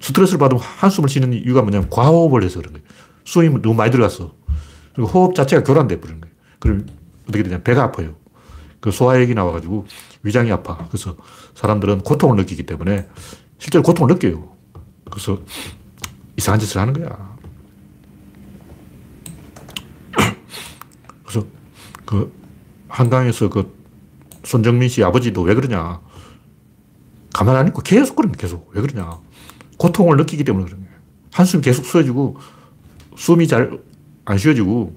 스트레스를 받으면 한숨을 쉬는 이유가 뭐냐면 과호흡을 해서 그런 거예요. 숨이 너무 많이 들어갔어. 그리고 호흡 자체가 교란돼 버리는 거예요. 그럼 어떻게 되냐 배가 아파요. 그 소화액이 나와가지고 위장이 아파. 그래서 사람들은 고통을 느끼기 때문에 실제로 고통을 느껴요. 그래서 이상한 짓을 하는 거야. 그래서 그 한강에서 그 손정민 씨 아버지도 왜 그러냐. 가만 안 있고 계속 그러는 계속. 왜 그러냐. 고통을 느끼기 때문에 그런 거예요. 한숨 계속 쉬어지고 숨이 잘 안 쉬어지고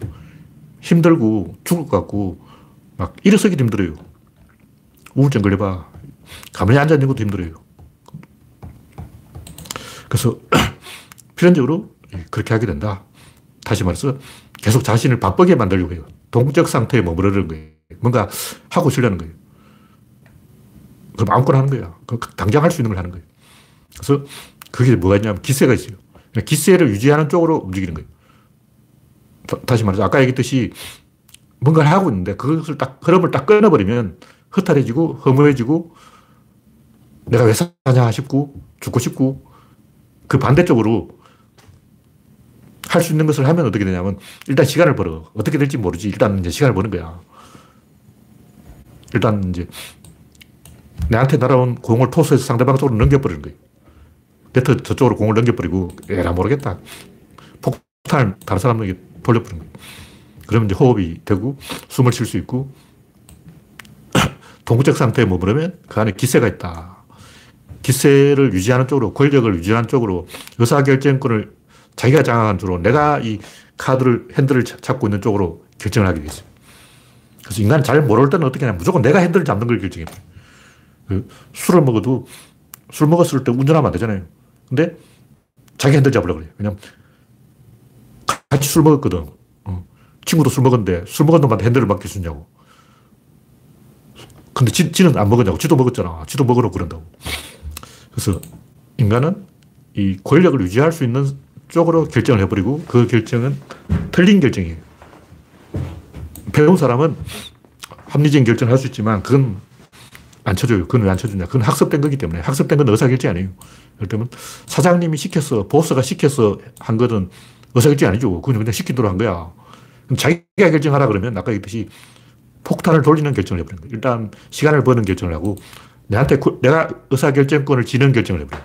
힘들고 죽을 것 같고 막 일어서기도 힘들어요. 우울증 걸려봐. 가만히 앉아있는 것도 힘들어요. 그래서 필연적으로 그렇게 하게 된다. 다시 말해서 계속 자신을 바쁘게 만들려고 해요. 동적 상태에 머무르는 거예요. 뭔가 하고 싶려는 거예요. 그럼 아무거나 하는 거야. 당장 할 수 있는 걸 하는 거예요. 그래서 그게 뭐가 있냐면 기세가 있어요. 기세를 유지하는 쪽으로 움직이는 거예요. 다 시 말해서 아까 얘기했듯이 뭔가를 하고 있는데 그것을 딱, 흐름을 딱 끊어버리면 허탈해지고 허무해지고 내가 왜 사냐 싶고 죽고 싶고 그 반대쪽으로 할 수 있는 것을 하면 어떻게 되냐면 일단 시간을 벌어. 어떻게 될지 모르지. 일단 이제 시간을 버는 거야. 일단 이제 내한테 날아온 공을 토스해서 상대방 쪽으로 넘겨버리는 거예요. 네트 저쪽으로 공을 넘겨버리고 에라 모르겠다. 폭탄을 다른 사람에게 돌려버리는 거예요. 그러면 이제 호흡이 되고 숨을 쉴 수 있고 동적 상태에 머무르면 그 안에 기세가 있다. 기세를 유지하는 쪽으로, 권력을 유지하는 쪽으로 의사결정권을 자기가 장악한 쪽으로 내가 이 카드를, 핸들을 잡고 있는 쪽으로 결정을 하게 되겠어요. 그래서 인간이 잘 모를 때는 어떻게 하냐 무조건 내가 핸들을 잡는 걸 결정해. 그 술을 먹어도 술 먹었을 때 운전하면 안 되잖아요. 근데 자기 핸들 잡으려고 그래요. 왜냐면 같이 술 먹었거든. 어. 친구도 술 먹었는데 술 먹은 놈한테 핸들을 맡길 수 있냐고. 근데 지, 지는 안 먹었냐고. 지도 먹었잖아. 지도 먹으라고 그런다고. 그래서 인간은 이 권력을 유지할 수 있는 쪽으로 결정을 해버리고 그 결정은 틀린 결정이에요. 배운 사람은 합리적인 결정을 할 수 있지만 그건 안 쳐줘요. 그건 왜 안 쳐주냐. 그건 학습된 거기 때문에. 학습된 건 의사결정 아니에요. 들면 사장님이 시켜서, 보스가 시켜서 한 거는 의사결정 아니죠. 그건 그냥 시킨 대로 한 거야. 그럼 자기가 결정하라 그러면 아까 얘기했듯이 폭탄을 돌리는 결정을 해버린 거예요. 일단 시간을 버는 결정을 하고 내한테 내가 의사결정권을 지는 결정을 해버려.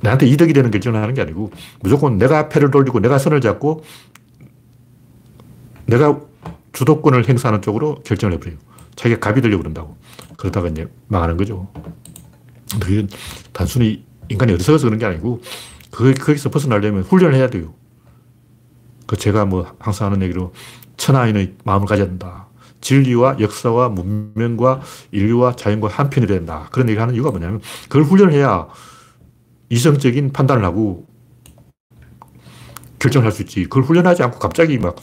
나한테 이득이 되는 결정을 하는 게 아니고 무조건 내가 패를 돌리고 내가 선을 잡고 내가 주도권을 행사하는 쪽으로 결정을 해버려요. 자기가 갑이 되려고 그런다고. 그러다가 이제 망하는 거죠. 그게 단순히 인간이 어리석어서 그런 게 아니고 그, 거기서 벗어나려면 훈련을 해야 돼요. 그 제가 뭐 항상 하는 얘기로 천하인의 마음을 가져야 된다. 진리와 역사와 문명과 인류와 자연과 한편이 된다. 그런 얘기를 하는 이유가 뭐냐면 그걸 훈련을 해야 이성적인 판단을 하고 결정을 할 수 있지. 그걸 훈련하지 않고 갑자기 막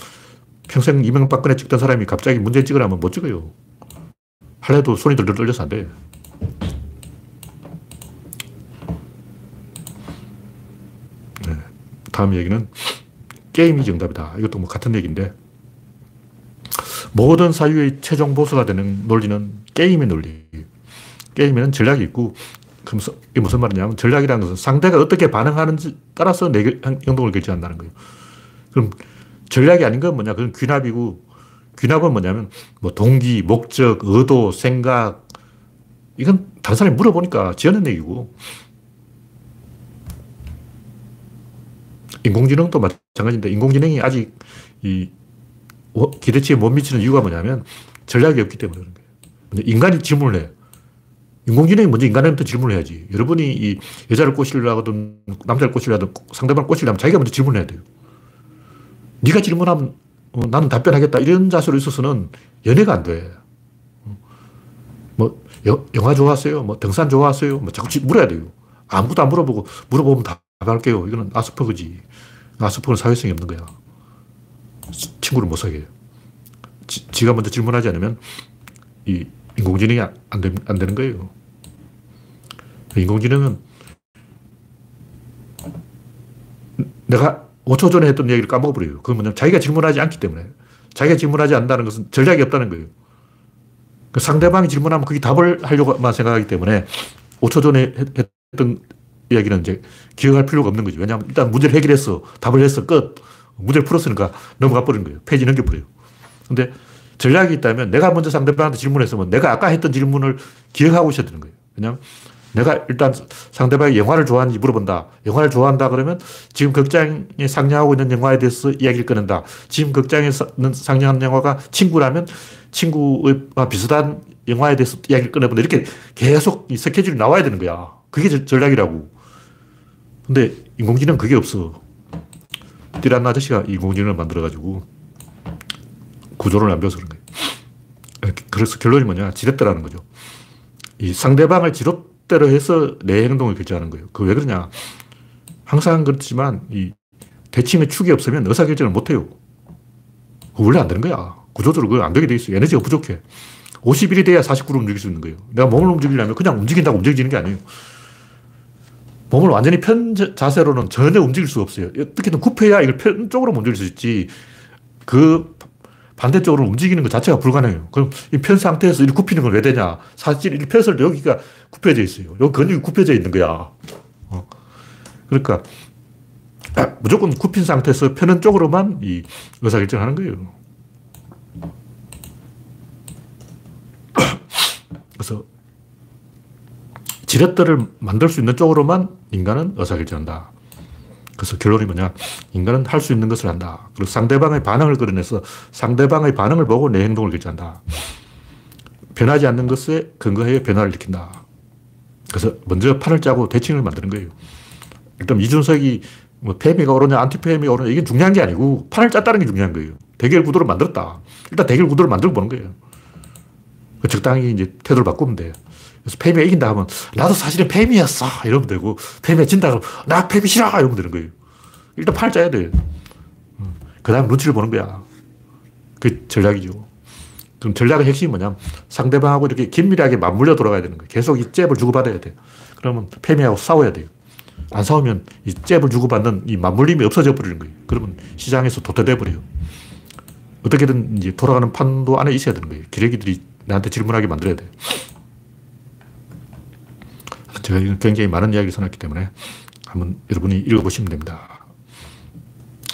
평생 이명박근혜 찍던 사람이 갑자기 문제 찍으라면 못 찍어요. 할래도 손이 들들 떨려서 안 돼. 네. 다음 얘기는 게임이 정답이다. 이것도 뭐 같은 얘기인데 모든 사유의 최종 보수가 되는 논리는 게임의 논리. 게임에는 전략이 있고, 그럼 이게 무슨 말이냐면 전략이라는 것은 상대가 어떻게 반응하는지 따라서 내 행동을 결정한다는 거예요. 그럼 전략이 아닌 건 뭐냐? 그건 귀납이고, 귀납은 뭐냐면 뭐 동기, 목적, 의도, 생각, 이건 다른 사람이 물어보니까 지어낸 얘기고, 인공지능도 마찬가지인데, 인공지능이 아직 이 기대치에 못 미치는 이유가 뭐냐면 전략이 없기 때문에 그런 거예요. 인간이 질문을 해. 인공지능이 먼저 인간한테 질문을 해야지. 여러분이 이 여자를 꼬시려거든 남자를 꼬시려든 상대방을 꼬시려면 자기가 먼저 질문을 해야 돼요. 네가 질문하면 어, 나는 답변하겠다. 이런 자세로 있어서는 연애가 안 돼. 뭐 여, 영화 좋아하세요? 뭐 등산 좋아하세요? 뭐 자꾸 물어야 돼요. 아무것도 안 물어보고 물어보면 답할게요. 이거는 아스퍼그지. 아스퍼그는 사회성이 없는 거야. 친구를 못 사귀어요. 지, 가 먼저 질문하지 않으면 이 인공지능이 안, 되, 안 되는 거예요. 인공지능은 내가 5초 전에 했던 얘기를 까먹어버려요. 그건 뭐냐면 자기가 질문하지 않기 때문에. 자기가 질문하지 않는다는 것은 전략이 없다는 거예요. 그 상대방이 질문하면 그게 답을 하려고만 생각하기 때문에 5초 전에 했던 이야기는 이제 기억할 필요가 없는 거죠. 왜냐하면 일단 문제를 해결했어. 답을 했어. 끝. 문제를 풀었으니까 넘어가 버린 거예요. 페이지 넘겨버려요. 근데 전략이 있다면 내가 먼저 상대방한테 질문했으면 내가 아까 했던 질문을 기억하고 있어야 되는 거예요. 왜냐하면 내가 일단 상대방이 영화를 좋아하는지 물어본다. 영화를 좋아한다 그러면 지금 극장에 상영하고 있는 영화에 대해서 이야기를 꺼낸다. 지금 극장에 상영하는 영화가 친구라면 친구와 비슷한 영화에 대해서 이야기를 꺼내본다. 이렇게 계속 이 스케줄이 나와야 되는 거야. 그게 전략이라고. 근데 인공지능 그게 없어. 띠란 아저씨가 인공지능을 만들어가지고 구조를 안 배워서 그런 거예요. 그래서 결론이 뭐냐. 지렛대라는 거죠. 이 상대방을 지렛 대로 해서 내 행동을 결정하는 거예요. 그 왜 그러냐. 항상 그렇지만 이 대칭의 축이 없으면 의사결정을 못 해요. 원래 안 되는 거야. 구조적으로 그걸 안 되게 돼 있어. 에너지가 부족해. 51이 돼야 49로 움직일 수 있는 거예요. 내가 몸을 움직이려면 그냥 움직인다고 움직이는 게 아니에요. 몸을 완전히 편 자세로는 전혀 움직일 수가 없어요. 어떻게든 굽혀야 이걸 편 쪽으로 움직일 수 있지. 그 반대쪽으로 움직이는 것 자체가 불가능해요. 그럼 이 편 상태에서 이렇게 굽히는 건 왜 되냐? 사실 이때 여기가 굽혀져 있어요. 여기 근육이 굽혀져 있는 거야. 어. 그러니까 아, 무조건 굽힌 상태에서 펴는 쪽으로만 이 의사결정을 하는 거예요. 그래서 지렛대를 만들 수 있는 쪽으로만 인간은 의사결정한다. 그래서 결론이 뭐냐. 인간은 할 수 있는 것을 한다. 그리고 상대방의 반응을 끌어내서 상대방의 반응을 보고 내 행동을 결정한다. 변하지 않는 것에 근거해 변화를 일으킨다. 그래서 먼저 판을 짜고 대칭을 만드는 거예요. 일단 이준석이 뭐 페미가 오르냐 안티페미가 오르냐 이게 중요한 게 아니고 판을 짰다는 게 중요한 거예요. 대결 구도를 만들었다. 일단 대결 구도를 만들어 보는 거예요. 그 적당히 이제 태도를 바꾸면 돼요. 그래서 페미가 이긴다 하면 나도 사실은 페미였어 이러면 되고 페미가 진다 그러면 나 페미 싫어 이러면 되는 거예요. 일단 팔 짜야 돼. 음. 그 다음 눈치를 보는 거야. 그 전략이죠. 그럼 전략의 핵심이 뭐냐면 상대방하고 이렇게 긴밀하게 맞물려 돌아가야 되는 거예요. 계속 이 잽을 주고받아야 돼. 그러면 페미하고 싸워야 돼요. 안 싸우면 이 잽을 주고받는 이 맞물림이 없어져 버리는 거예요. 그러면 시장에서 도태돼 버려요. 어떻게든 이제 돌아가는 판도 안에 있어야 되는 거예요. 기레기들이 나한테 질문하게 만들어야 돼. 제가 굉장히 많은 이야기를 써놨기 때문에 한번 여러분이 읽어보시면 됩니다.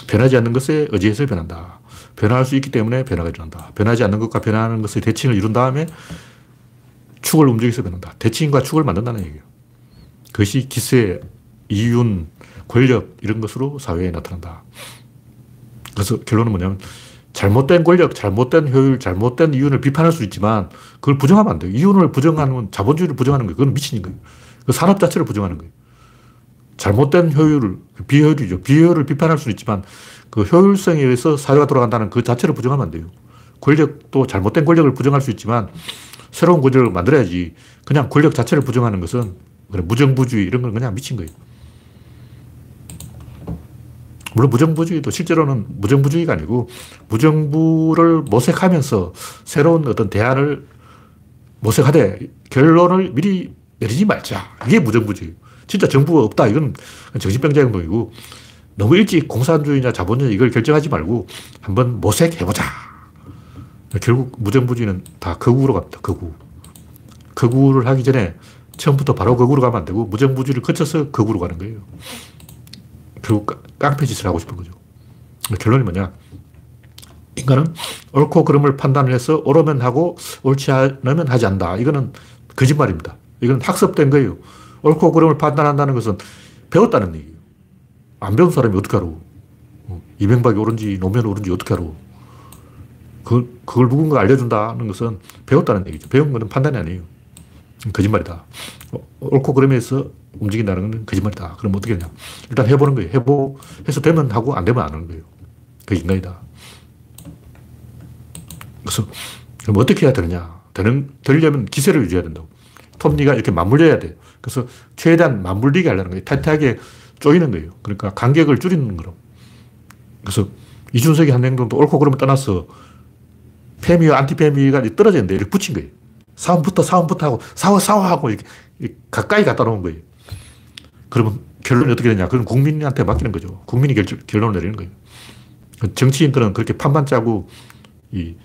변하지 않는 것에 의지해서 변한다. 변할 수 있기 때문에 변화가 일어난다. 변하지 않는 것과 변하는 것의 대칭을 이룬 다음에 축을 움직여서 변한다. 대칭과 축을 만든다는 얘기예요. 그것이 기세, 이윤, 권력 이런 것으로 사회에 나타난다. 그래서 결론은 뭐냐면 잘못된 권력, 잘못된 효율, 잘못된 이윤을 비판할 수 있지만 그걸 부정하면 안 돼요. 이윤을 부정하는 자본주의를 부정하는 거예요. 그건 미친인 거예요. 그 산업 자체를 부정하는 거예요. 잘못된 효율을, 비효율이죠. 비효율을 비판할 수는 있지만 그 효율성에 의해서 사회가 돌아간다는 그 자체를 부정하면 안 돼요. 권력도 잘못된 권력을 부정할 수 있지만 새로운 권력을 만들어야지 그냥 권력 자체를 부정하는 것은 무정부주의 이런 건 그냥 미친 거예요. 물론 무정부주의도 실제로는 무정부주의가 아니고 무정부를 모색하면서 새로운 어떤 대안을 모색하되 결론을 미리 내리지 말자. 이게 무정부주의. 진짜 정부가 없다. 이건 정신병자 행동이고 너무 일찍 공산주의냐 자본주의 이걸 결정하지 말고 한번 모색해보자. 결국 무정부주의는 다 거구로 갑니다. 거구. 거구를 하기 전에 처음부터 바로 거구로 가면 안 되고 무정부주의를 거쳐서 거구로 가는 거예요. 결국 깡패 짓을 하고 싶은 거죠. 결론이 뭐냐. 인간은 옳고 그름을 판단을 해서 옳으면 하고 옳지 않으면 하지 않는다. 이거는 거짓말입니다. 이건 학습된 거예요. 옳고 그름을 판단한다는 것은 배웠다는 얘기예요. 안 배운 사람이 어떻게 알아? 어, 이명박이 옳은지 노무현이 옳은지 어떻게 알아? 그, 그걸 누군가 알려준다는 것은 배웠다는 얘기죠. 배운 것은 판단이 아니에요. 거짓말이다. 어, 옳고 그름에서 움직인다는 건 거짓말이다. 그럼 어떻게 하냐? 일단 해보는 거예요. 해보, 해서 되면 하고 안 되면 안 하는 거예요. 그 인간이다. 그래서 그럼 어떻게 해야 되느냐? 되는, 되려면 기세를 유지해야 된다고. 톱니가 이렇게 맞물려야 돼요. 그래서 최대한 맞물리게 하려는 거예요. 타이트하게 조이는 거예요. 그러니까 간격을 줄이는 거로. 그래서 이준석이 한 행동도 옳고 그러면 떠나서 페미와 안티페미가 떨어져 있는데 이렇게 붙인 거예요. 싸움부터 싸움부터 하고 싸워 싸워 하고 이렇게 가까이 갖다 놓은 거예요. 그러면 결론이 어떻게 되냐? 그건 국민한테 맡기는 거죠. 국민이 결, 결론을 내리는 거예요. 정치인들은 그렇게 판만 짜고 이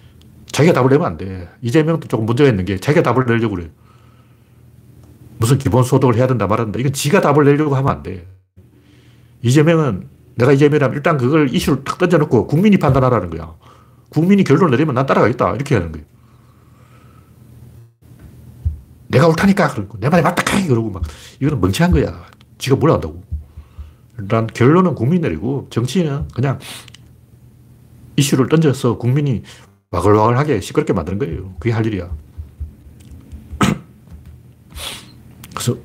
자기가 답을 내면 안 돼. 이재명도 조금 문제가 있는 게 자기가 답을 내려고 그래요. 무슨 기본소득을 해야 된다 말한다. 이건 지가 답을 내려고 하면 안 돼. 이재명은 내가 이재명이라면 일단 그걸 이슈를 탁 던져놓고 국민이 판단하라는 거야. 국민이 결론을 내리면 난 따라가겠다. 이렇게 하는 거예요. 내가 옳다니까. 그러고 내 말이 맞다. 그러고 막 이거는 멍청한 거야. 지가 뭘 안다고. 일단 결론은 국민 내리고 정치인은 그냥 이슈를 던져서 국민이 와글와글하게 시끄럽게 만드는 거예요. 그게 할 일이야.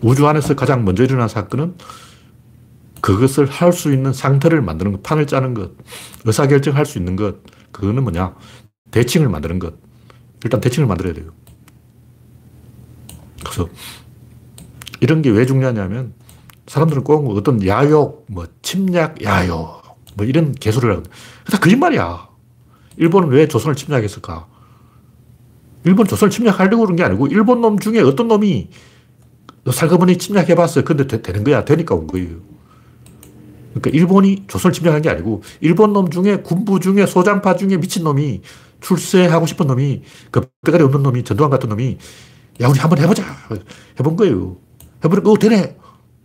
우주 안에서 가장 먼저 일어난 사건은 그것을 할 수 있는 상태를 만드는 것, 판을 짜는 것, 의사결정할 수 있는 것, 그거는 뭐냐? 대칭을 만드는 것. 일단 대칭을 만들어야 돼요. 그래서 이런 게 왜 중요하냐면 사람들은 꼭 어떤 야욕, 뭐 침략, 야욕, 뭐 이런 개소리를 하거든. 다 거짓말이야. 일본은 왜 조선을 침략했을까? 일본 조선을 침략하려고 그런 게 아니고 일본 놈 중에 어떤 놈이 살거머니 침략해봤어. 근데 되, 는 거야. 되니까 온 거예요. 그러니까 일본이 조선을 침략한 게 아니고 일본 놈 중에 군부 중에 소장파 중에 미친 놈이 출세하고 싶은 놈이 그 대가리 없는 놈이 전두환 같은 놈이 야 우리 한번 해보자 해본 거예요. 해보니까 어 되네.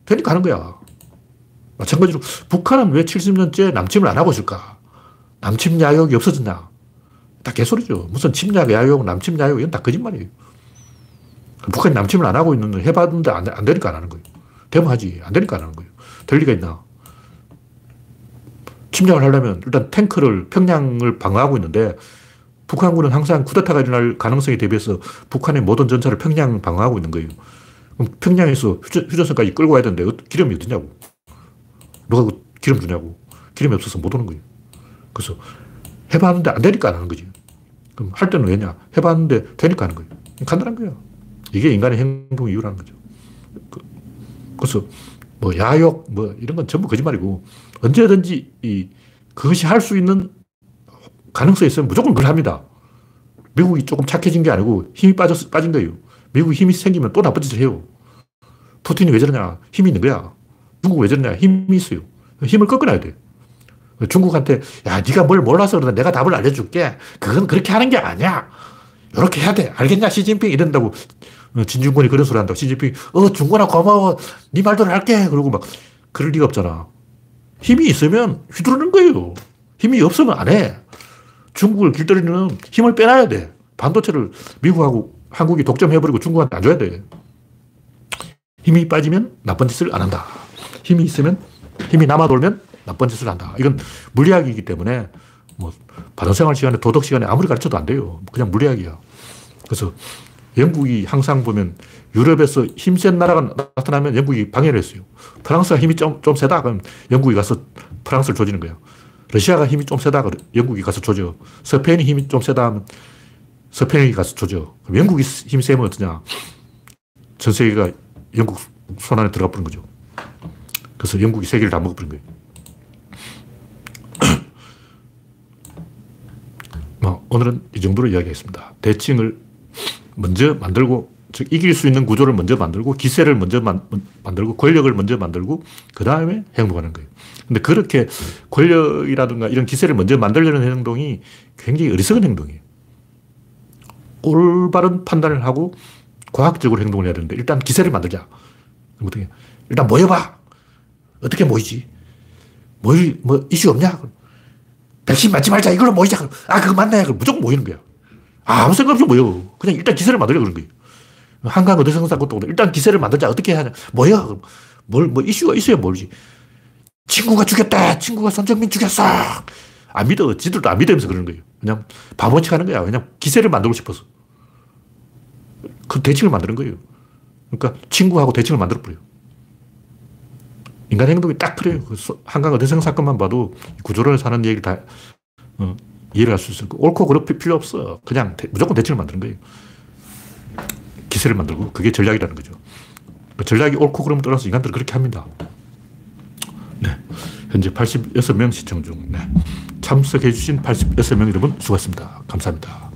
되니까 하는 거야. 마찬가지로 북한은 왜 70년째 남침을 안 하고 있을까? 남침 야욕이 없어졌냐? 다 개소리죠. 무슨 침략, 야욕, 남침, 야욕 이건 다 거짓말이에요. 북한이 남침을 안 하고 있는 해봤는데 안, 안 되니까 안 하는 거예요. 되면 하지. 안 되니까 안 하는 거예요. 될 리가 있나? 침략을 하려면 일단 탱크를 평양을 방어하고 있는데 북한군은 항상 쿠데타가 일어날 가능성에 대비해서 북한의 모든 전차를 평양 방어하고 있는 거예요. 그럼 평양에서 휴전, 휴전선까지 끌고 가야 되는데 기름이 어디냐고. 누가 그 기름 주냐고. 기름이 없어서 못 오는 거예요. 그래서 해봤는데 안 되니까 안 하는 거지. 그럼 할 때는 왜냐? 해봤는데 되니까 하는 거예요. 간단한 거야. 이게 인간의 행동 이유라는 거죠. 그, 그래서 뭐 야욕 뭐 이런 건 전부 거짓말이고 언제든지 이 그것이 할 수 있는 가능성이 있으면 무조건 그걸 합니다. 미국이 조금 착해진 게 아니고 힘이 빠져 빠진 거예요. 미국이 힘이 생기면 또 나쁜 짓을 해요. 푸틴이 왜 저러냐? 힘이 있는 거야. 중국 왜 저러냐? 힘이 있어요. 힘을 꺾어놔야 돼. 중국한테 야 네가 뭘 몰라서 그러다 내가 답을 알려줄게. 그건 그렇게 하는 게 아니야. 이렇게 해야 돼. 알겠냐? 시진핑 이런다고 어, 진중권이 그런 소리 한다고 시진핑 어 중권아 고마워. 네 말대로 할게. 그러고 막 그럴 리가 없잖아. 힘이 있으면 휘두르는 거예요. 힘이 없으면 안 해. 중국을 길들이는 힘을 빼놔야 돼. 반도체를 미국하고 한국이 독점해버리고 중국한테 안 줘야 돼. 힘이 빠지면 나쁜 짓을 안 한다. 힘이 있으면 힘이 남아 돌면 나쁜 짓을 한다. 이건 물리학이기 때문에 뭐 반응생활 시간에 도덕 시간에 아무리 가르쳐도 안 돼요. 그냥 물리학이야. 그래서 영국이 항상 보면 유럽에서 힘센 나라가 나타나면 영국이 방해를 했어요. 프랑스가 힘이 좀, 좀 세다 그럼 영국이 가서 프랑스를 조지는 거예요. 러시아가 힘이 좀 세다 그럼 영국이 가서 조져. 스페인이 힘이 좀 세다 하면 스페인이 가서 조져. 그럼 영국이 힘이 세면 어떠냐. 전 세계가 영국 손안에 들어가 버린 거죠. 그래서 영국이 세계를 다 먹어버린 거예요. 뭐, 오늘은 이 정도로 이야기하겠습니다. 대칭을 먼저 만들고, 즉, 이길 수 있는 구조를 먼저 만들고, 기세를 먼저 만, 들고 권력을 먼저 만들고, 그 다음에 행동하는 거예요. 근데 그렇게 권력이라든가 이런 기세를 먼저 만들려는 행동이 굉장히 어리석은 행동이에요. 올바른 판단을 하고 과학적으로 행동을 해야 되는데, 일단 기세를 만들자. 어떻게, 일단 모여봐. 어떻게 모이지? 모일, 뭐, 이슈 없냐? 백신 맞지 말자. 이걸로 모이자. 아, 그거 맞네. 그럼 무조건 모이는 거야. 아무 생각 없이 모여. 그냥 일단 기세를 만들려 그런 거예요. 한강 어디선사 것도 일단 기세를 만들자. 어떻게 하냐. 모여. 뭘, 뭐 이슈가 있어야 모르지. 친구가 죽였다. 친구가 손정민 죽였어. 안 믿어. 지들도 안 믿으면서 그러는 거예요. 그냥 바보치 하는 거야. 그냥 기세를 만들고 싶어서. 그 대칭을 만드는 거예요. 그러니까 친구하고 대칭을 만들어버려요. 인간 행동이 딱 그래요. 그 한강 어대성 사건만 봐도 구조론에 사는 얘기를 다 어, 이해를 할 수 있어요. 옳고 그렇게 필요 없어. 그냥 대, 무조건 대책을 만드는 거예요. 기세를 만들고 그게 전략이라는 거죠. 그 전략이 옳고 그름을 떠나서 인간들은 그렇게 합니다. 네. 현재 86명 시청 중. 네. 참석해주신 86명 여러분 수고하셨습니다. 감사합니다.